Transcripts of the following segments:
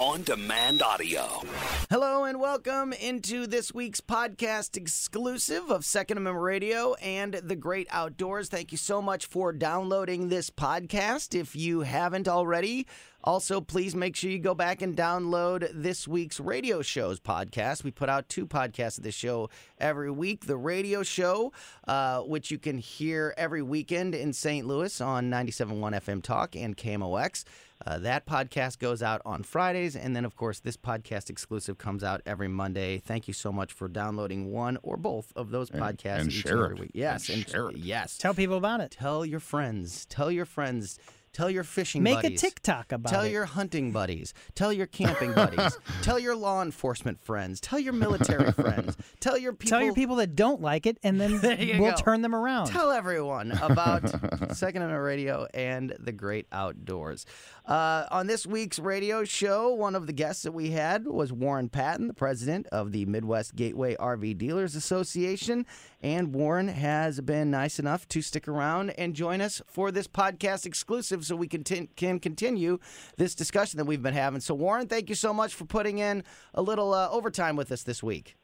On demand audio. Hello and welcome into this week's podcast exclusive of Second Amendment Radio and the Great Outdoors. Thank you so much for downloading this podcast. If you haven't already, also please make sure you go back and download this week's radio shows podcast. We put out two podcasts of this show every week. The radio show, uh, which you can hear every weekend in St. Louis on 97.1 FM Talk and KMOX. Uh, that podcast goes out on Fridays. And then, of course, this podcast exclusive comes out every Monday. Thank you so much for downloading one or both of those podcasts and each share every it. week. Yes. And share it. Yes. Tell people about it. Tell your friends. Tell your friends. Tell your fishing buddies. Make buddies. a TikTok about Tell it. Tell your hunting buddies. Tell your camping buddies. Tell your law enforcement friends. Tell your military friends. Tell your people. Tell your people that don't like it, and then we'll go. turn them around. Tell everyone about Second Amendment Radio and the great outdoors. Uh, on this week's radio show, one of the guests that we had was Warren Patton, the president of the Midwest Gateway RV Dealers Association. And Warren has been nice enough to stick around and join us for this podcast exclusive so we can, tin- can continue this discussion that we've been having. So, Warren, thank you so much for putting in a little uh, overtime with us this week.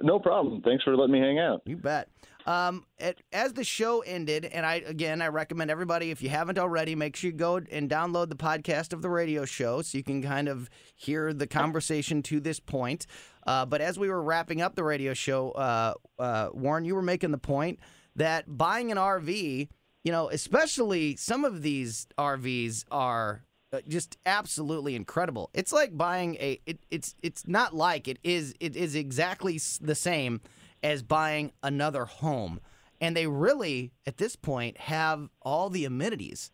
No problem. Thanks for letting me hang out. You bet. Um, it, as the show ended, and I again, I recommend everybody if you haven't already, make sure you go and download the podcast of the radio show so you can kind of hear the conversation to this point. Uh, but as we were wrapping up the radio show, uh, uh, Warren, you were making the point that buying an RV, you know, especially some of these RVs are uh, just absolutely incredible. It's like buying a it, it's it's not like it is it is exactly the same as buying another home. And they really at this point have all the amenities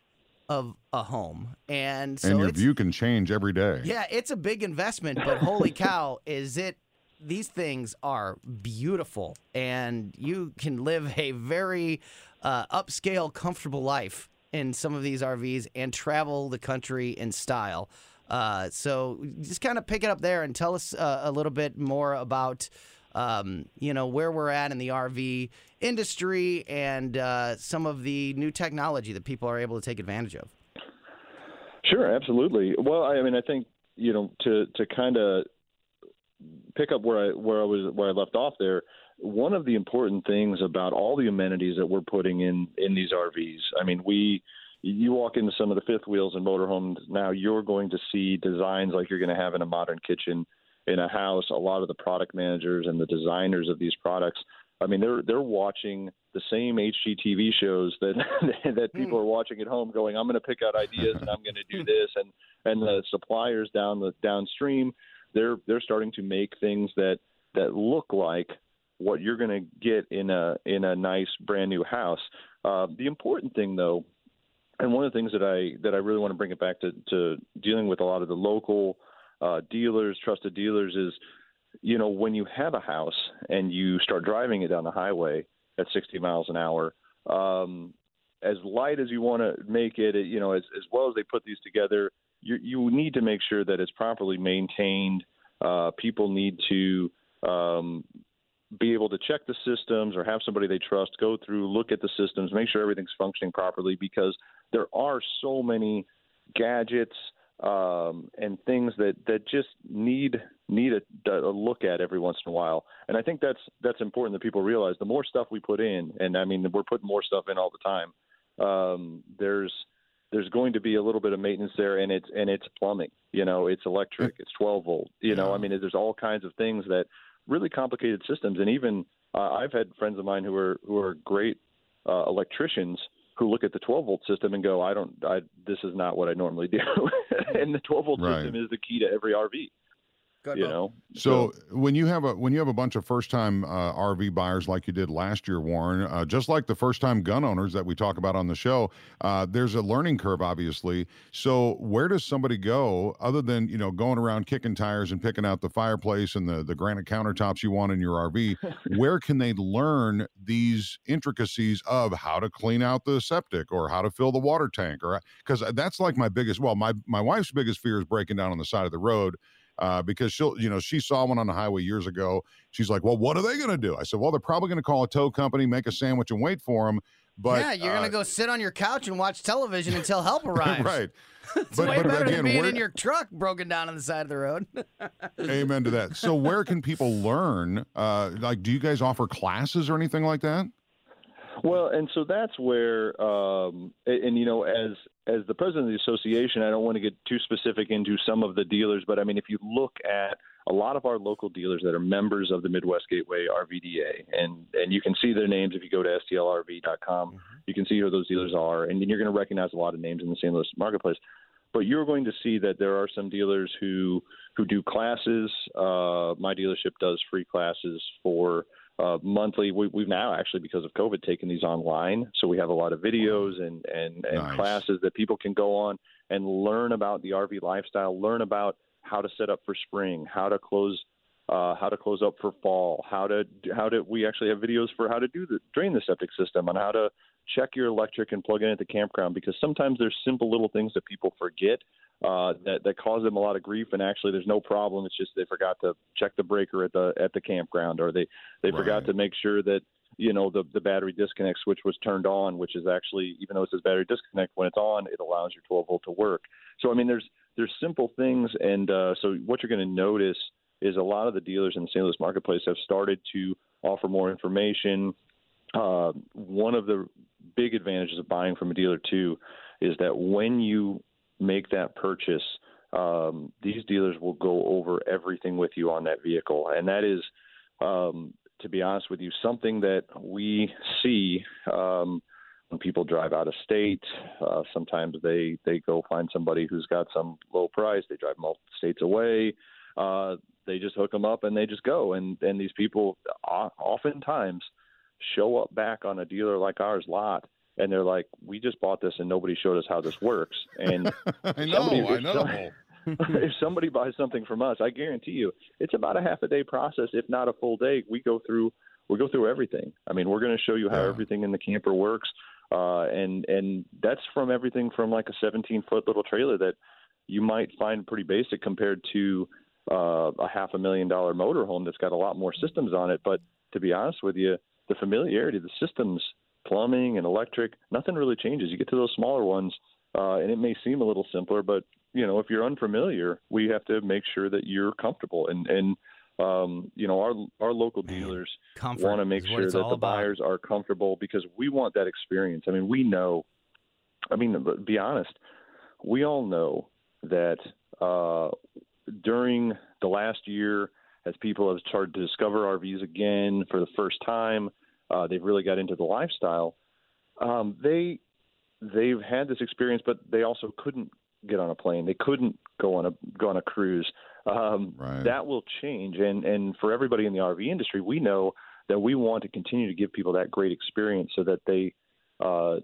of a home. And so and your view can change every day. yeah, it's a big investment, but holy cow, is it these things are beautiful and you can live a very uh, upscale, comfortable life in some of these RVs and travel the country in style. Uh, so just kind of pick it up there and tell us uh, a little bit more about, um, you know, where we're at in the RV industry and uh, some of the new technology that people are able to take advantage of. Sure, absolutely. Well, I mean, I think you know to to kind of pick up where I where I was where I left off there. One of the important things about all the amenities that we're putting in in these RVs. I mean, we you walk into some of the fifth wheels and motorhomes now, you're going to see designs like you're going to have in a modern kitchen in a house. A lot of the product managers and the designers of these products. I mean, they're they're watching the same HGTV shows that that people are watching at home, going, "I'm going to pick out ideas and I'm going to do this," and and the suppliers down the downstream, they're they're starting to make things that that look like what you're going to get in a in a nice brand new house. Uh, the important thing, though, and one of the things that I that I really want to bring it back to, to dealing with a lot of the local uh, dealers, trusted dealers, is you know when you have a house and you start driving it down the highway at 60 miles an hour, um, as light as you want to make it, you know, as as well as they put these together, you you need to make sure that it's properly maintained. Uh, people need to um, be able to check the systems or have somebody they trust go through, look at the systems, make sure everything's functioning properly because there are so many gadgets um, and things that, that just need need a, a look at every once in a while. And I think that's that's important that people realize the more stuff we put in, and I mean we're putting more stuff in all the time. Um, there's there's going to be a little bit of maintenance there, and it's and it's plumbing. You know, it's electric, it's 12 volt. You know, I mean, there's all kinds of things that really complicated systems, and even uh, I've had friends of mine who are who are great uh, electricians who look at the 12 volt system and go, I don't, I this is not what I normally do, and the 12 volt Right. system is the key to every RV. Good, you Bo. know, So when you have a when you have a bunch of first time uh, RV buyers like you did last year, Warren, uh, just like the first time gun owners that we talk about on the show, uh, there's a learning curve, obviously. So where does somebody go other than you know going around kicking tires and picking out the fireplace and the the granite countertops you want in your RV? where can they learn these intricacies of how to clean out the septic or how to fill the water tank or because that's like my biggest well my my wife's biggest fear is breaking down on the side of the road uh, because she'll, you know, she saw one on the highway years ago. She's like, well, what are they going to do? I said, well, they're probably going to call a tow company, make a sandwich, and wait for them. But yeah, you're uh, gonna go sit on your couch and watch television until help arrives. right. It's But- way but better again, than being where- in your truck broken down on the side of the road. Amen to that. So, where can people learn? Uh, like, do you guys offer classes or anything like that? Well, and so that's where, um, and, and you know, as as the president of the association, I don't want to get too specific into some of the dealers, but I mean, if you look at a lot of our local dealers that are members of the Midwest Gateway RVDA, and and you can see their names if you go to stlrv.com, you can see who those dealers are, and you're going to recognize a lot of names in the St. Louis marketplace. But you're going to see that there are some dealers who who do classes. Uh, my dealership does free classes for monthly. We, we've now actually, because of COVID, taken these online. So we have a lot of videos and and, and Nice. classes that people can go on and learn about the RV lifestyle, learn about how to set up for spring, how to close. Uh, how to close up for fall? How to how to we actually have videos for how to do the drain the septic system and how to check your electric and plug in at the campground because sometimes there's simple little things that people forget uh, that that cause them a lot of grief and actually there's no problem. It's just they forgot to check the breaker at the at the campground or they they forgot to make sure that you know the the battery disconnect switch was turned on, which is actually even though it says battery disconnect when it's on, it allows your 12 volt to work. So I mean there's there's simple things and uh, so what you're going to notice is a lot of the dealers in the St. Louis marketplace have started to offer more information. Uh, one of the big advantages of buying from a dealer too is that when you make that purchase, um, these dealers will go over everything with you on that vehicle, and that is, um, to be honest with you, something that we see um, when people drive out of state. Uh, sometimes they they go find somebody who's got some low price. They drive multiple states away. Uh, they just hook them up and they just go. And and these people oftentimes show up back on a dealer like ours lot and they're like, "We just bought this and nobody showed us how this works." And I know, somebody- I if know. if somebody buys something from us, I guarantee you, it's about a half a day process, if not a full day. We go through we go through everything. I mean, we're going to show you how Yeah. everything in the camper works, uh, and and that's from everything from like a 17 foot little trailer that you might find pretty basic compared to uh, a half a million dollar motorhome that's got a lot more systems on it. But to be honest with you, the familiarity, the systems, plumbing and electric, nothing really changes. You get to those smaller ones, uh, and it may seem a little simpler, but you know, if you're unfamiliar, we have to make sure that you're comfortable and and um, you know, our our local dealers want to make sure that the about. buyers are comfortable because we want that experience. I mean, we know. I mean, be honest. We all know that uh, during the last year, as people have started to discover RVs again for the first time, uh, they've really got into the lifestyle. Um, they they've had this experience, but they also couldn't get on a plane. They couldn't go on a go on a cruise. Um, Right. That will change, and and for everybody in the RV industry, we know that we want to continue to give people that great experience so that they uh,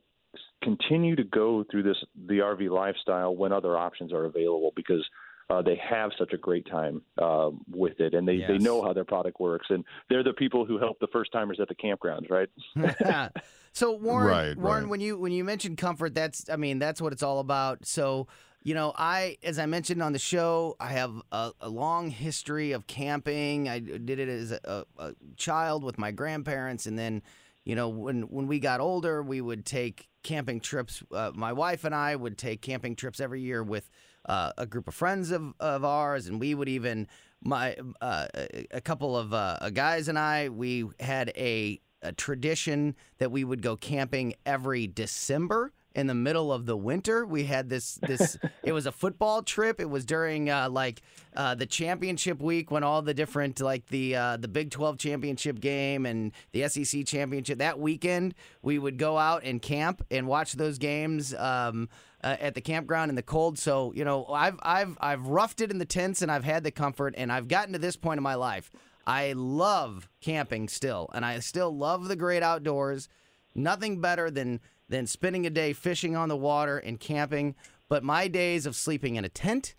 continue to go through this the RV lifestyle when other options are available because. Uh, they have such a great time uh, with it, and they, they know how their product works, and they're the people who help the first timers at the campgrounds, right? so Warren, Right, Warren, right. when you when you mentioned comfort, that's I mean that's what it's all about. So you know, I as I mentioned on the show, I have a, a long history of camping. I did it as a, a child with my grandparents, and then you know when when we got older, we would take camping trips. Uh, my wife and I would take camping trips every year with uh, a group of friends of, of ours, and we would even my uh, a- couple of uh, guys and I we had a, a tradition that we would go camping every December in the middle of the winter. We had this this it was a football trip. It was during uh, like uh, the championship week when all the different like the uh, the Big 12 championship game and the SEC championship that weekend we would go out and camp and watch those games um, uh, at the campground in the cold. So, you know, I've I've I've roughed it in the tents and I've had the comfort and I've gotten to this point in my life. I love camping still and I still love the great outdoors. Nothing better than than spending a day fishing on the water and camping. But my days of sleeping in a tent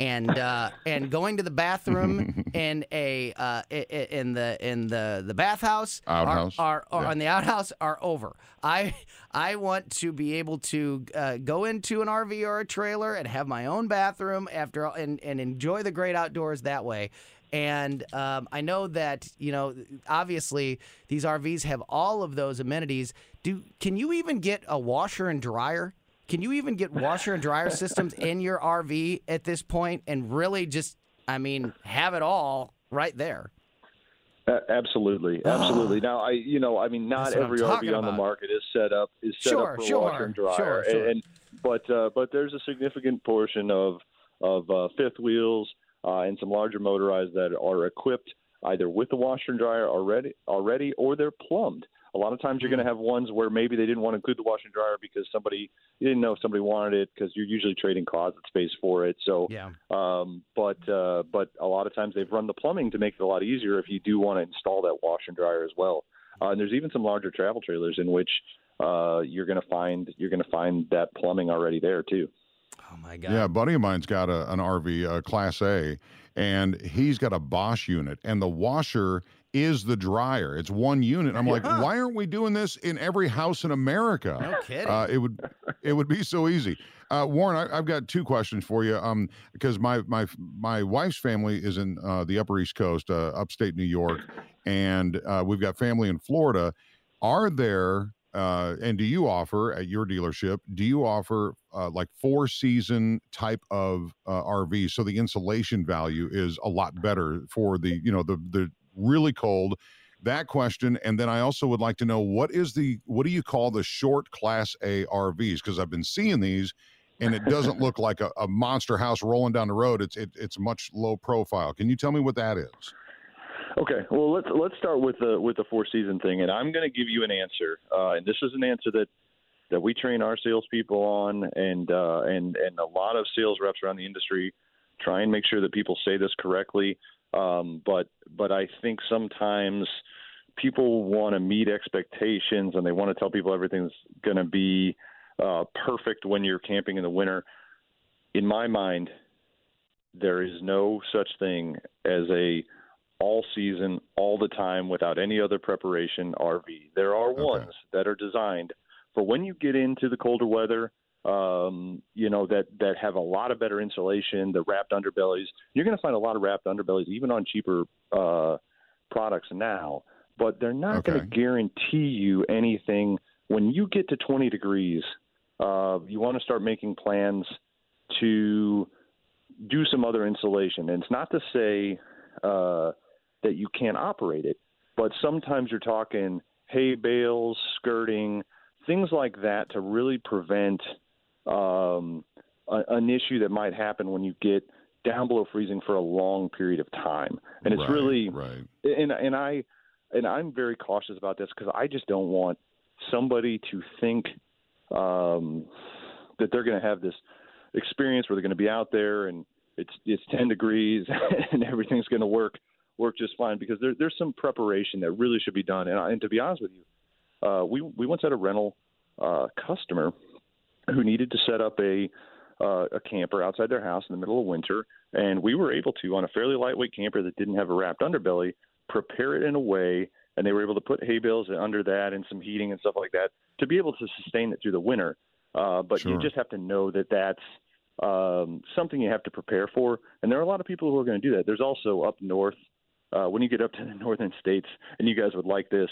and uh, and going to the bathroom in a uh, in the in the the bathhouse are- Outhouse. are, are Yeah. on the outhouse are over. I I want to be able to uh, go into an RV or a trailer and have my own bathroom after all, and and enjoy the great outdoors that way. And um, I know that you know obviously these RVs have all of those amenities. Do can you even get a washer and dryer? Can you even get washer and dryer systems in your RV at this point and really just I mean have it all right there? A- absolutely, absolutely. now, I, you know, I mean, not That's what I'm every RV on the market is set up is set Sure, up for sure, washer and dryer, sure, sure. and but uh, but there's a significant portion of of uh, fifth wheels uh, and some larger motorized that are equipped either with the washer and dryer already already or they're plumbed. A lot of times you're Hmm. going to have ones where maybe they didn't want to include the washer and dryer because somebody you didn't know if somebody wanted it because you're usually trading closet space for it. So Yeah. um, but uh, but a lot of times they've run the plumbing to make it a lot easier if you do want to install that washer and dryer as well. Uh, and there's even some larger travel trailers in which uh, you're going to find you're going to find that plumbing already there too. Oh my god. Yeah, a buddy of mine's got a, an RV, uh Class A, and he's got a Bosch unit, and the washer is the dryer. It's one unit. I'm like, why aren't we doing this in every house in America? No kidding. Uh, it would it would be so easy. Uh, Warren, I, I've got two questions for you. Um, because my my my wife's family is in uh, the Upper East Coast, uh, upstate New York, and uh, we've got family in Florida. Are there uh, and do you offer at your dealership? Do you offer uh, like four season type of uh, RVs so the insulation value is a lot better for the you know the the really cold? That question, and then I also would like to know what is the what do you call the short Class A RVs? Because I've been seeing these, and it doesn't look like a, a monster house rolling down the road. It's it, it's much low profile. Can you tell me what that is? Okay, well let's let's start with the with the four season thing, and I'm going to give you an answer, uh, and this is an answer that that we train our salespeople on, and uh, and and a lot of sales reps around the industry try and make sure that people say this correctly. Um, but but I think sometimes people want to meet expectations and they want to tell people everything's going to be uh, perfect when you're camping in the winter. In my mind, there is no such thing as a all season, all the time, without any other preparation RV. There are ones that are designed for when you get into the colder weather. Um, you know that that have a lot of better insulation. The wrapped underbellies. You're going to find a lot of wrapped underbellies even on cheaper uh, products now, but they're not going to guarantee you anything. When you get to 20 degrees, uh, you want to start making plans to do some other insulation. And it's not to say uh, that you can't operate it, but sometimes you're talking hay bales, skirting, things like that to really prevent um, a, an issue that might happen when you get down below freezing for a long period of time. And it's Right, really right. and and I and I'm very cautious about this because I just don't want somebody to think um, that they're going to have this experience where they're going to be out there and it's it's 10 degrees and everything's going to work work just fine because there, there's some preparation that really should be done. And, and to be honest with you, uh, we we once had a rental uh, customer who needed to set up a uh, a camper outside their house in the middle of winter, and we were able to on a fairly lightweight camper that didn't have a wrapped underbelly prepare it in a way, and they were able to put hay bales under that and some heating and stuff like that to be able to sustain it through the winter. Uh, but you just have to know that that's um, something you have to prepare for, and there are a lot of people who are going to do that. There's also up north uh, when you get up to the northern states, and you guys would like this.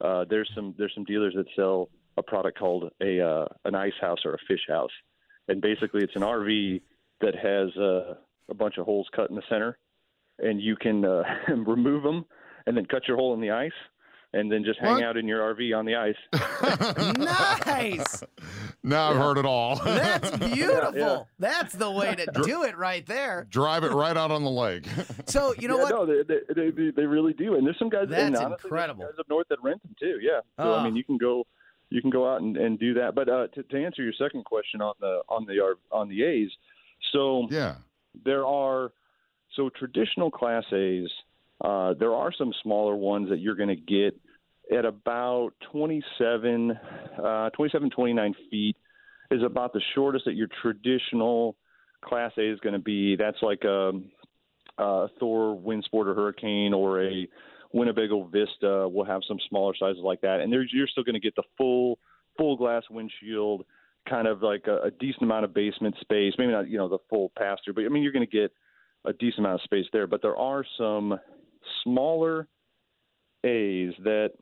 Uh, there's some there's some dealers that sell a product called a uh, an ice house or a fish house, and basically it's an RV that has uh, a bunch of holes cut in the center, and you can uh, remove them and then cut your hole in the ice, and then just hang What? out in your RV on the ice. nice. Now I've heard it all. That's beautiful. That's the way to do it right there. Drive it right out on the lake. So you know yeah, what? No, they, they, they, they really do, and there's some guys. and That's honestly, incredible. Guys up north that rent them too. Yeah. So Oh. I mean, you can go, you can go out and, and do that. But uh, to, to answer your second question on the on the R- on the A's, so yeah, there are so traditional Class A's. Uh, there are some smaller ones that you're going to get at about 27, uh, 27, 29 feet is about the shortest that your traditional Class A is going to be. That's like a, a Thor Windsport or Hurricane or a Winnebago Vista. will have some smaller sizes like that, and you're still going to get the full full glass windshield, kind of like a, a decent amount of basement space. Maybe not you know the full pass through, but I mean you're going to get a decent amount of space there. But there are some smaller A's that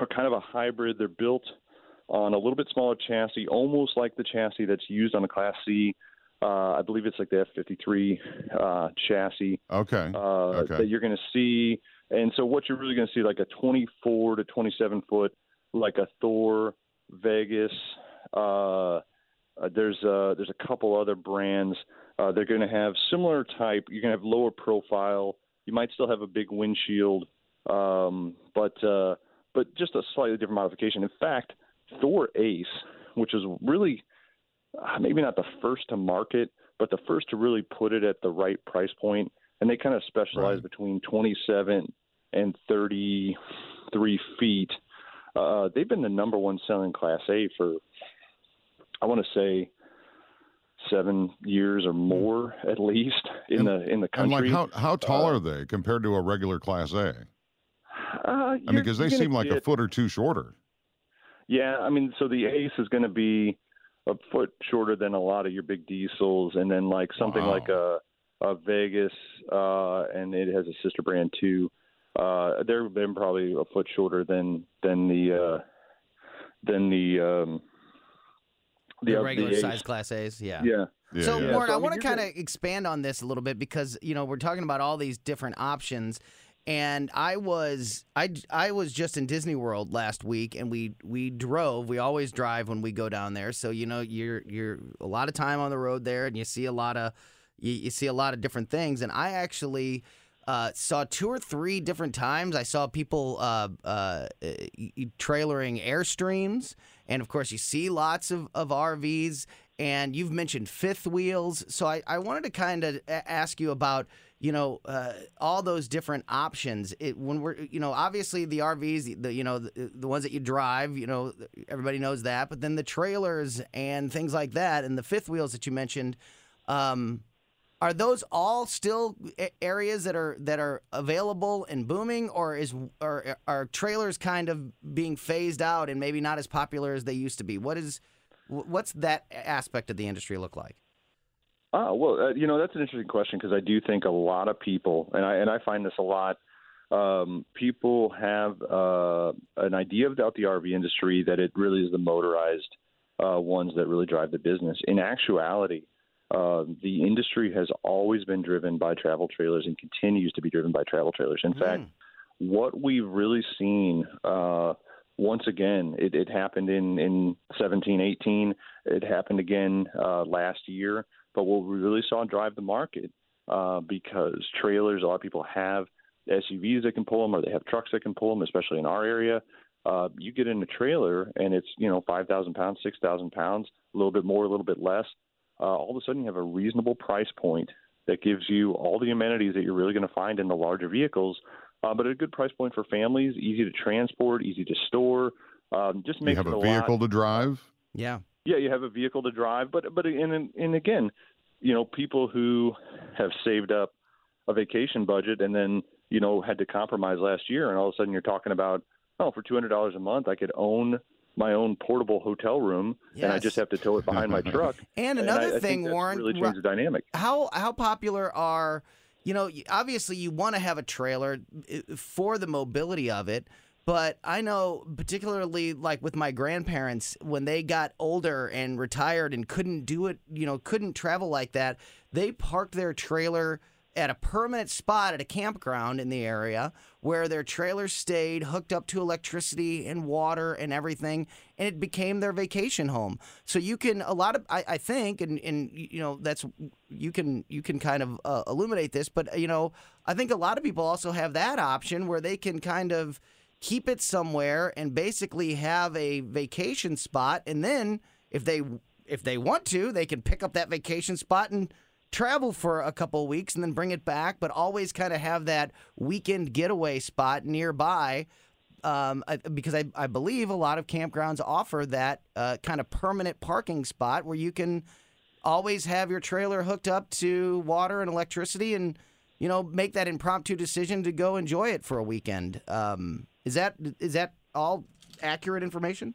are kind of a hybrid. They're built on a little bit smaller chassis, almost like the chassis that's used on the Class C. Uh, I believe it's like the F53 uh, chassis Okay. uh, Okay. that you're going to see. And so what you're really going to see, like a 24 to 27 foot, like a Thor, Vegas. Uh, uh, there's uh, there's a couple other brands. Uh, they're going to have similar type. You're going to have lower profile. You might still have a big windshield, um, but uh, but just a slightly different modification. In fact, Thor Ace, which is really uh, maybe not the first to market, but the first to really put it at the right price point, and they kind of specialize between 27 and 33 feet. Uh, they've been the number one selling Class A for, I want to say, seven years or more at least in the in the country. and like how how tall are they compared to a regular Class A? Uh, I mean, because they seem like a foot or two shorter. Yeah, I mean, so the Ace is going to be a foot shorter than a lot of your big diesels, and then like something Wow. like a a Vegas, uh, and it has a sister brand too. Uh, they're they're probably a foot shorter than than the uh, than the um, The, oth- regular Ace. size Class A's, yeah. Yeah. So, Yeah. Warren, So, I mean, want to kind of expand on this a little bit because you know we're talking about all these different options, and I was I I was just in Disney World last week, and we we drove. We always drive when we go down there, so you know you're you're a lot of time on the road there, and you see a lot of you, you see a lot of different things. And I actually uh, saw two or three different times. I saw people uh, uh, trailering Airstreams, and of course, you see lots of, of RVs. And you've mentioned fifth wheels, so I, I wanted to kind of ask you about you know uh, all those different options. It, when we're you know obviously the RVs, the you know the, the ones that you drive, you know everybody knows that, but then the trailers and things like that, and the fifth wheels that you mentioned. Um, are those all still areas that are that are available and booming, or is are are trailers kind of being phased out and maybe not as popular as they used to be? What is what's that aspect of the industry look like? Oh well, uh, you know that's an interesting question because I do think a lot of people, and I and I find this a lot. Um, people have uh, an idea about the RV industry that it really is the motorized uh, ones that really drive the business. In actuality, uh, the industry has always been driven by travel trailers and continues to be driven by travel trailers. In fact, what we've really seen uh, once again, it, it happened in, in 17, 18. It happened again uh, last year. But what we really saw drive the market uh, because trailers, a lot of people have SUVs that can pull them or they have trucks that can pull them, especially in our area. Uh, you get in a trailer and it's, you know, 5,000 pounds, 6,000 pounds, a little bit more, a little bit less. Uh, all of a sudden you have a reasonable price point that gives you all the amenities that you're really going to find in the larger vehicles, uh, but at a good price point for families, easy to transport, easy to store. Um, just You have it a a vehicle lot. to drive. Yeah. Yeah, you have a vehicle to drive, but but and and again, you know, people who have saved up a vacation budget and then you know had to compromise last year, and all of a sudden you're talking about oh, for two hundred dollars a month, I could own my own portable hotel room, and I just have to tow it behind my truck. And I- another I thing, that's Warren, really changed the dynamic. How how popular are you know obviously you want to have a trailer uh, for the mobility of it, but I know particularly like with my grandparents when they got older and retired and couldn't do it, you know, couldn't travel like that, they parked their trailer at a permanent spot at a campground in the area where their trailer stayed hooked up to electricity and water and everything, and it became their vacation home. So you can a lot of I, I think, and and you know that's you can you can kind of uh, illuminate this, but you know I think a lot of people also have that option where they can kind of keep it somewhere and basically have a vacation spot, and then if they if they want to, they can pick up that vacation spot and travel for a couple weeks and then bring it back, but always kind of have that weekend getaway spot nearby. Um, I, because I, I believe a lot of campgrounds offer that uh, kind of permanent parking spot where you can always have your trailer hooked up to water and electricity and you know make that impromptu decision to go enjoy it for a weekend. Um, is that is that all accurate information?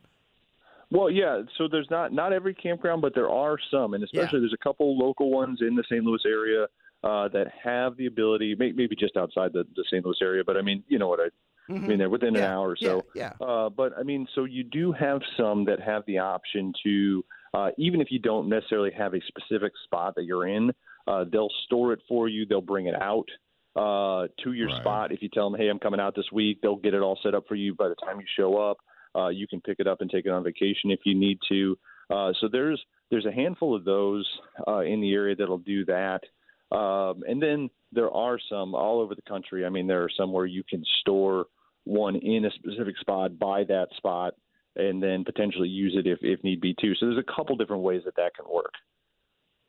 Well, yeah. So there's not not every campground, but there are some, and especially there's a couple local ones in the St. Louis area uh, that have the ability, may, maybe just outside the, the St. Louis area, but I mean, you know what I. I mean, they're within an Mm-hmm. Hour or so. yeah, Uh, but I mean, so you do have some that have the option to, uh, even if you don't necessarily have a specific spot that you're in, uh, they'll store it for you. They'll bring it out uh, to your Right. spot. If you tell them, "Hey, I'm coming out this week," they'll get it all set up for you. By the time you show up, uh, you can pick it up and take it on vacation if you need to. Uh, so there's there's a handful of those uh, in the area that'll do that. Um, and then there are some all over the country. I mean, there are some where you can store one in a specific spot, buy that spot, and then potentially use it if, if need be too. So there's a couple different ways that that can work.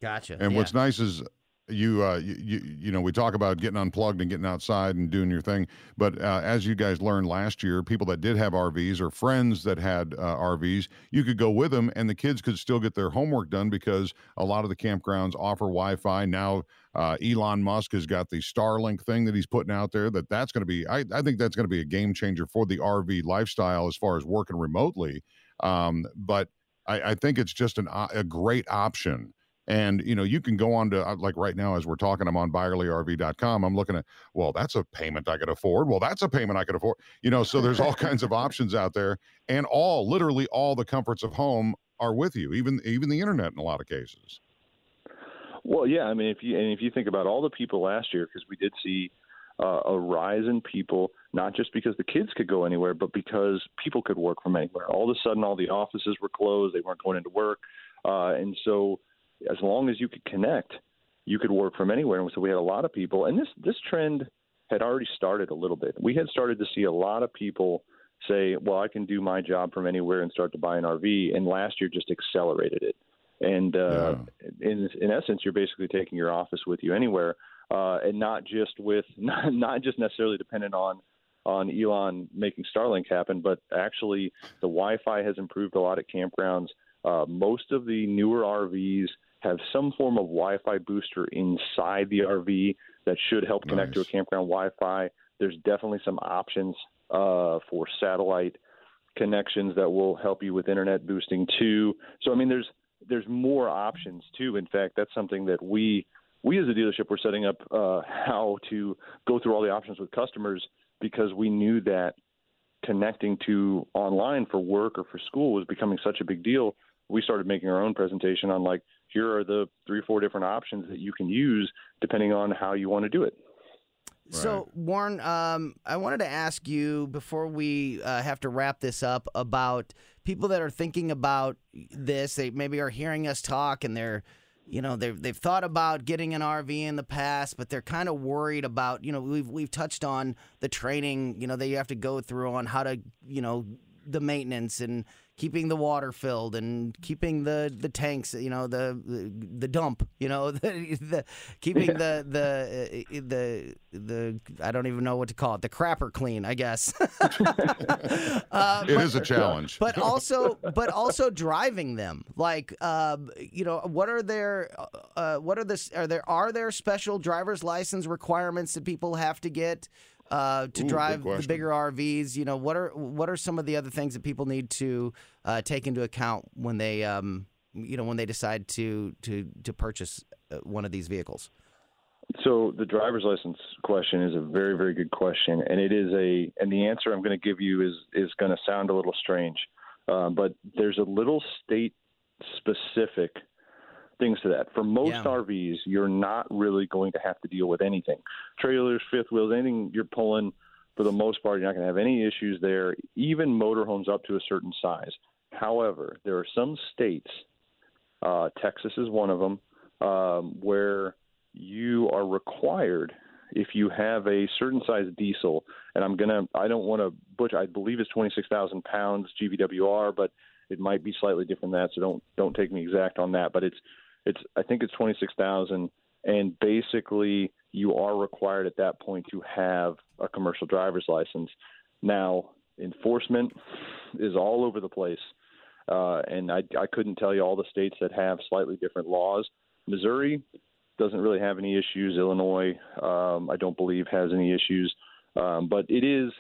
Gotcha. And what's nice is you, uh, you, you, know, we talk about getting unplugged and getting outside and doing your thing. But uh, as you guys learned last year, people that did have RVs or friends that had uh, RVs, you could go with them and the kids could still get their homework done because a lot of the campgrounds offer Wi-Fi. Now, uh, Elon Musk has got the Starlink thing that he's putting out there. That that's going to be, I, I think that's going to be a game changer for the RV lifestyle as far as working remotely. Um, but I, I think it's just an, a great option. And you know, you can go on to uh, like right now as we're talking, I'm on ByerlyRV.com. I'm looking at, well, that's a payment I could afford. Well, that's a payment I could afford. You know, so there's all kinds of options out there, and all literally all the comforts of home are with you, even even the internet in a lot of cases. Well, yeah, I mean, if you and if you think about all the people last year, because we did see uh, a rise in people, not just because the kids could go anywhere, but because people could work from anywhere. All of a sudden, all the offices were closed; they weren't going into work, uh, and so as long as you could connect, you could work from anywhere. And so we had a lot of people, and this this trend had already started a little bit. We had started to see a lot of people say, "Well, I can do my job from anywhere and start to buy an RV," and last year just accelerated it. And uh, in in essence, you're basically taking your office with you anywhere, uh, and not just with not, not just necessarily dependent on on Elon making Starlink happen, but actually the Wi-Fi has improved a lot at campgrounds. Uh, most of the newer RVs have some form of Wi-Fi booster inside the RV that should help connect to a campground Wi-Fi. There's definitely some options uh, for satellite connections that will help you with internet boosting too. So I mean, there's there's more options too. In fact, that's something that we we as a dealership were setting up uh, how to go through all the options with customers because we knew that connecting to online for work or for school was becoming such a big deal. We started making our own presentation on like here are the three or four different options that you can use depending on how you want to do it. So, Warren, um, I wanted to ask you before we uh, have to wrap this up about people that are thinking about this. They maybe are hearing us talk and they're, you know, they've they've thought about getting an RV in the past, but they're kind of worried about. You know, we've we've touched on the training. You know, that you have to go through on how to, you know, the maintenance and keeping the water filled and keeping the, the tanks, you know, the the, the dump, you know, the, the keeping the the uh, the the I don't even know what to call it, the crapper clean, I guess. uh, It but- is a challenge. but also but also driving them like um, you know what are their uh, what are the are there are there special driver's license requirements that people have to get uh, to Ooh, drive the bigger RVs you know what are what are some of the other things that people need to uh, take into account when they um, you know when they decide to to to purchase uh, one of these vehicles? So the driver's license question is a very, very good question, and it is a, and the answer I'm going to give you is is going to sound a little strange, uh, but there's a little state specific things to that. For most Yeah. RVs, you're not really going to have to deal with anything. Trailers, fifth wheels, anything you're pulling, for the most part, you're not going to have any issues there. Even motorhomes up to a certain size. However, there are some states, uh, Texas is one of them, um, where you are required if you have a certain size diesel, and I'm gonna, I don't want to butcher, I believe it's 26,000 pounds GVWR, but it might be slightly different than that, so don't don't take me exact on that. But it's it's I think it's 26,000, and basically you are required at that point to have a commercial driver's license. Now enforcement is all over the place, uh, and I I couldn't tell you all the states that have slightly different laws. Missouri doesn't really have any issues. Illinois, um, I don't believe, has any issues. Um, but it is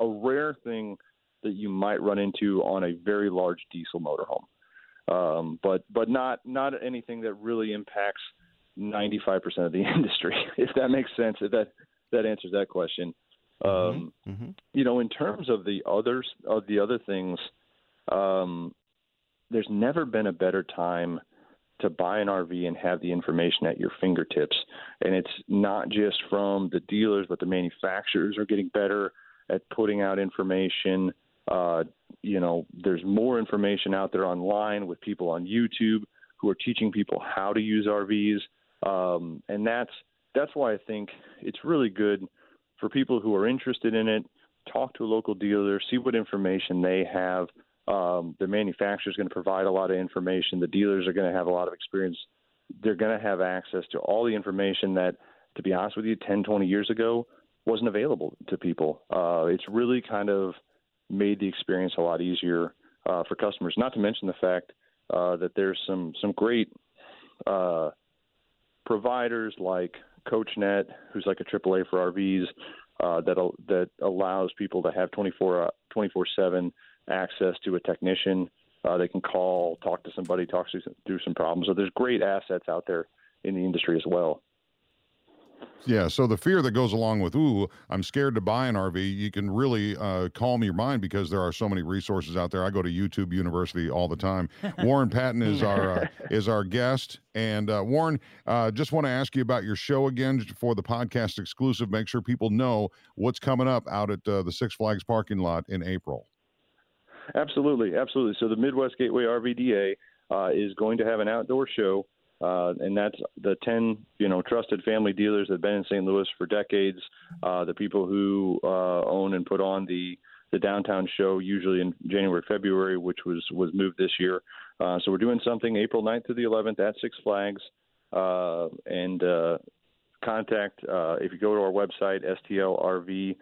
a rare thing that you might run into on a very large diesel motorhome. Um, but but not not anything that really impacts 95% of the industry, if that makes sense. If that that answers that question. Um, You know, in terms of the others of the other things, um, there's never been a better time to buy an RV and have the information at your fingertips. And it's not just from the dealers, but the manufacturers are getting better at putting out information. Uh, you know, there's more information out there online with people on YouTube who are teaching people how to use RVs, um, and that's that's why I think it's really good for people who are interested in it. Talk to a local dealer, see what information they have. Um, the manufacturer is going to provide a lot of information. The dealers are going to have a lot of experience. They're going to have access to all the information that, to be honest with you, 10, 20 years ago wasn't available to people. Uh, it's really kind of made the experience a lot easier uh, for customers. Not to mention the fact uh, that there's some some great uh, providers like CoachNet, who's like a AAA for RVs, uh, that that allows people to have 24 24 seven access to a technician. Uh, they can call, talk to somebody, talk through some problems. So there's great assets out there in the industry as well. Yeah, so the fear that goes along with, ooh, I'm scared to buy an RV, you can really uh, calm your mind because there are so many resources out there. I go to YouTube University all the time. Warren Patton is our uh, is our guest, and uh, Warren, uh, just want to ask you about your show again for the podcast exclusive. Make sure people know what's coming up out at uh, the Six Flags parking lot in April. Absolutely, absolutely. So the Midwest Gateway RVDA uh, is going to have an outdoor show, uh, and that's the ten you know trusted family dealers that have been in St. Louis for decades. Uh, the people who uh, own and put on the the downtown show usually in January, February, which was was moved this year. Uh, so we're doing something April 9th to the 11th at Six Flags, uh, and uh, contact uh, if you go to our website stlrv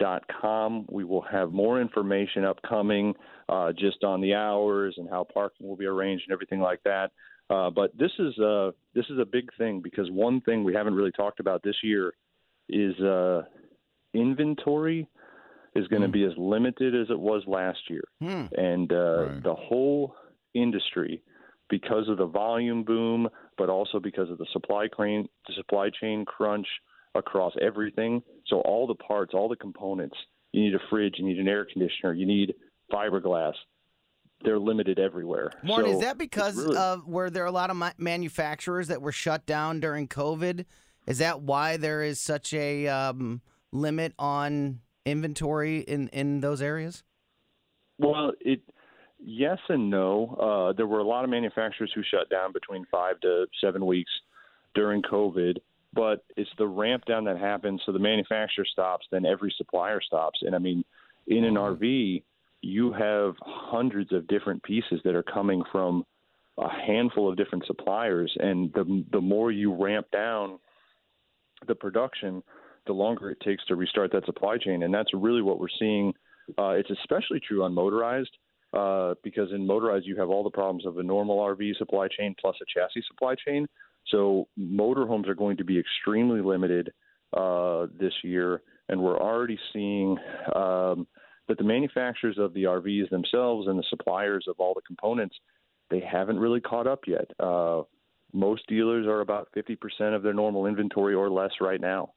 dot com. We will have more information upcoming uh, just on the hours and how parking will be arranged and everything like that. Uh, but this is uh, this is a big thing because one thing we haven't really talked about this year is uh, inventory is going to be as limited as it was last year, and uh, the whole industry, because of the volume boom, but also because of the supply chain the supply chain crunch across everything. So all the parts, all the components. You need a fridge, you need an air conditioner, you need fiberglass. They're limited everywhere. Morton, So is that because really- of were there a lot of manufacturers that were shut down during COVID? Is that why there is such a um, limit on inventory in in those areas? Well, it yes and no. Uh, there were a lot of manufacturers who shut down between five to seven weeks during COVID, but it's the ramp down that happens. So the manufacturer stops, then every supplier stops. And I mean, in an RV, you have hundreds of different pieces that are coming from a handful of different suppliers, and the the more you ramp down the production, the longer it takes to restart that supply chain, and that's really what we're seeing. Uh, it's especially true on motorized uh, because in motorized you have all the problems of a normal RV supply chain plus a chassis supply chain. So motorhomes are going to be extremely limited uh, this year, and we're already seeing um, that the manufacturers of the RVs themselves and the suppliers of all the components they haven't really caught up yet. Uh, most dealers are about 50% of their normal inventory or less right now.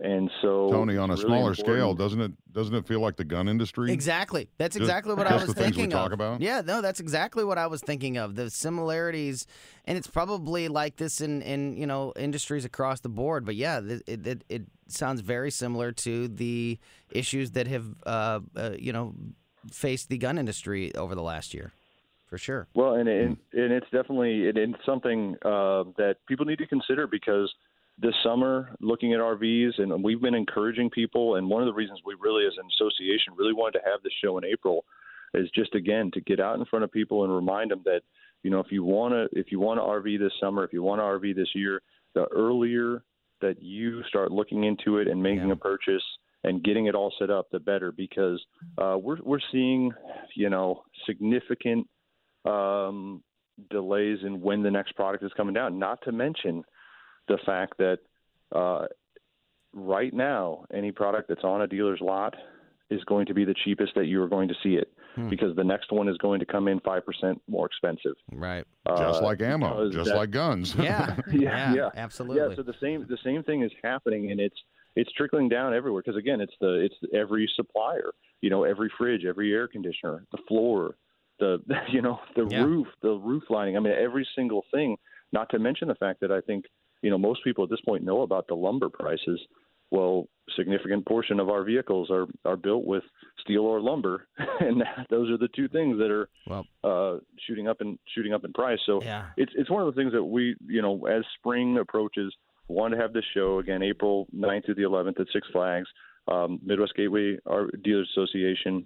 And so, Tony, on a really smaller important- scale, doesn't it doesn't it feel like the gun industry? Exactly. That's Just- exactly what I was the things we thinking talk of. about? Yeah, no, that's exactly what I was thinking of. The similarities, and it's probably like this in, in you know industries across the board. But yeah, it it, it sounds very similar to the issues that have uh, uh, you know faced the gun industry over the last year, for sure. Well, and and, and it's definitely it, it's something uh, that people need to consider because this summer, looking at RVs, and we've been encouraging people. And one of the reasons we really, as an association, really wanted to have this show in April is just again to get out in front of people and remind them that you know if you want to if you want to RV this summer, if you want to RV this year, the earlier that you start looking into it and making a purchase and getting it all set up, the better because uh, we're we're seeing you know significant um, delays in when the next product is coming down. Not to mention the fact that uh, right now any product that's on a dealer's lot is going to be the cheapest that you are going to see it Hmm. because the next one is going to come in five percent more expensive. Right. Just Uh, like ammo, just that- like guns. Yeah. yeah, yeah, absolutely. Yeah, so the same the same thing is happening, and it's it's trickling down everywhere. Because again, it's the it's every supplier. You know, every fridge, every air conditioner, the floor, the you know the Yeah. roof, the roof lining. I mean, every single thing. Not to mention the fact that I think you know most people at this point know about the lumber prices. Well, significant portion of our vehicles are are built with steel or lumber, and those are the two things that are Well, uh, shooting up in shooting up in price. So Yeah. it's it's one of the things that we you know as spring approaches want to have this show again April 9th through the 11th at Six Flags, um, Midwest Gateway our Dealers Association,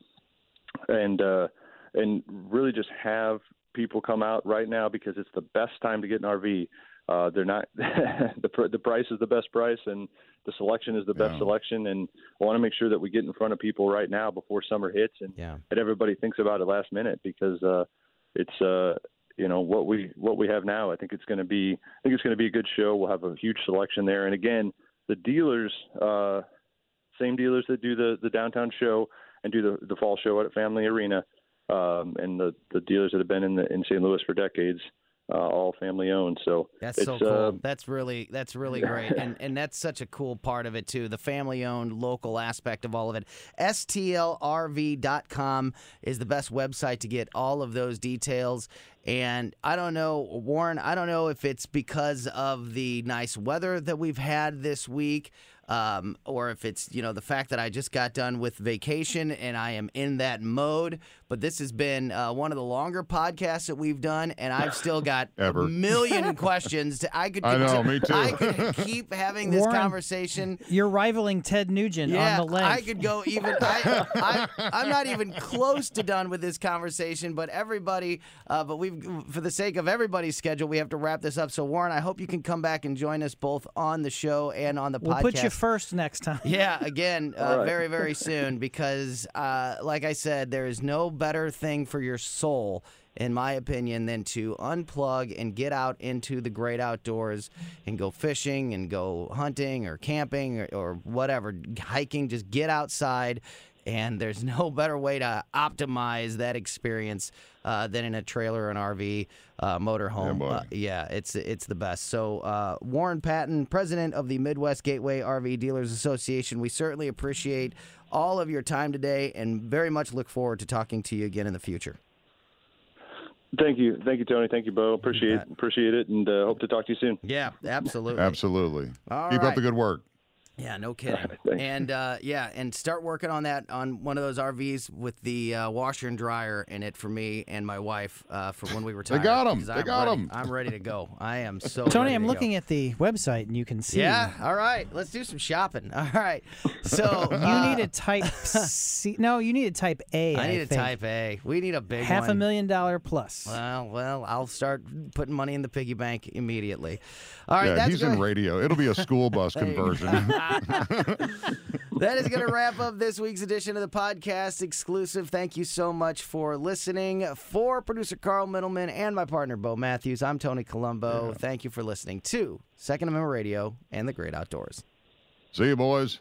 and uh, and really just have people come out right now because it's the best time to get an RV. Uh, they're not the pr- the price is the best price and the selection is the best Yeah. selection and I want to make sure that we get in front of people right now before summer hits and Yeah. that everybody thinks about it last minute because uh, it's uh, you know what we what we have now. I think it's going to be I think it's going to be a good show. We'll have a huge selection there, and again, the dealers, uh, same dealers that do the the downtown show and do the the fall show at Family Arena, um, and the the dealers that have been in the in St. Louis for decades. Uh, all family owned, so That's so cool. uh, that's really that's really great, and and that's such a cool part of it too. The family-owned, local aspect of all of it. STLRV.com is the best website to get all of those details. And I don't know, Warren. I don't know if it's because of the nice weather that we've had this week. Um, or if it's you know the fact that I just got done with vacation and I am in that mode. But this has been uh, one of the longer podcasts that we've done, and I've still got Ever. a million questions. To, I could. I know, me too. I could keep having this Warren, conversation. You're rivaling Ted Nugent Yeah, on the length. I could go even. I, I, I'm not even close to done with this conversation, but everybody. Uh, but we've, for the sake of everybody's schedule, we have to wrap this up. So Warren, I hope you can come back and join us both on the show and on the we'll podcast. Put you first next time. Yeah, again, uh, All right. very, very soon because, uh, like I said, there is no better thing for your soul, in my opinion, than to unplug and get out into the great outdoors and go fishing and go hunting or camping or, or whatever, hiking. Just get outside. And there's no better way to optimize that experience uh, than in a trailer or an RV uh, motorhome. boy. Uh, yeah, it's it's the best. So uh, Warren Patton, president of the Midwest Gateway RV Dealers Association, we certainly appreciate all of your time today, and very much look forward to talking to you again in the future. thank you, thank you, Tony, thank you, Bo. Appreciate bet. appreciate it, and uh, hope to talk to you soon. Yeah, absolutely. Absolutely. All Keep right. up the good work. Yeah, no kidding. And uh, yeah, and start working on that on one of those RVs with the uh, washer and dryer in it for me and my wife uh, for when we retire. got 'em. 'cause They I'm got them. I'm ready to go. I am so. Tony, ready I'm to looking go. at the website and you can see. Yeah. All right. Let's do some shopping. All right. So You uh, need a type C. No, you need a type A. I need a think. type A. We need a big Half a million dollar plus. Well, well, I'll start putting money in the piggy bank immediately. All right, yeah, that's he's gonna, in radio. It'll be a school bus conversion. that is going to wrap up this week's edition of the podcast exclusive. Thank you so much for listening. For producer Carl Middleman and my partner Bo Matthews, I'm Tony Colombo. Thank you for listening to Second Amendment Radio and the Great Outdoors. See you, boys.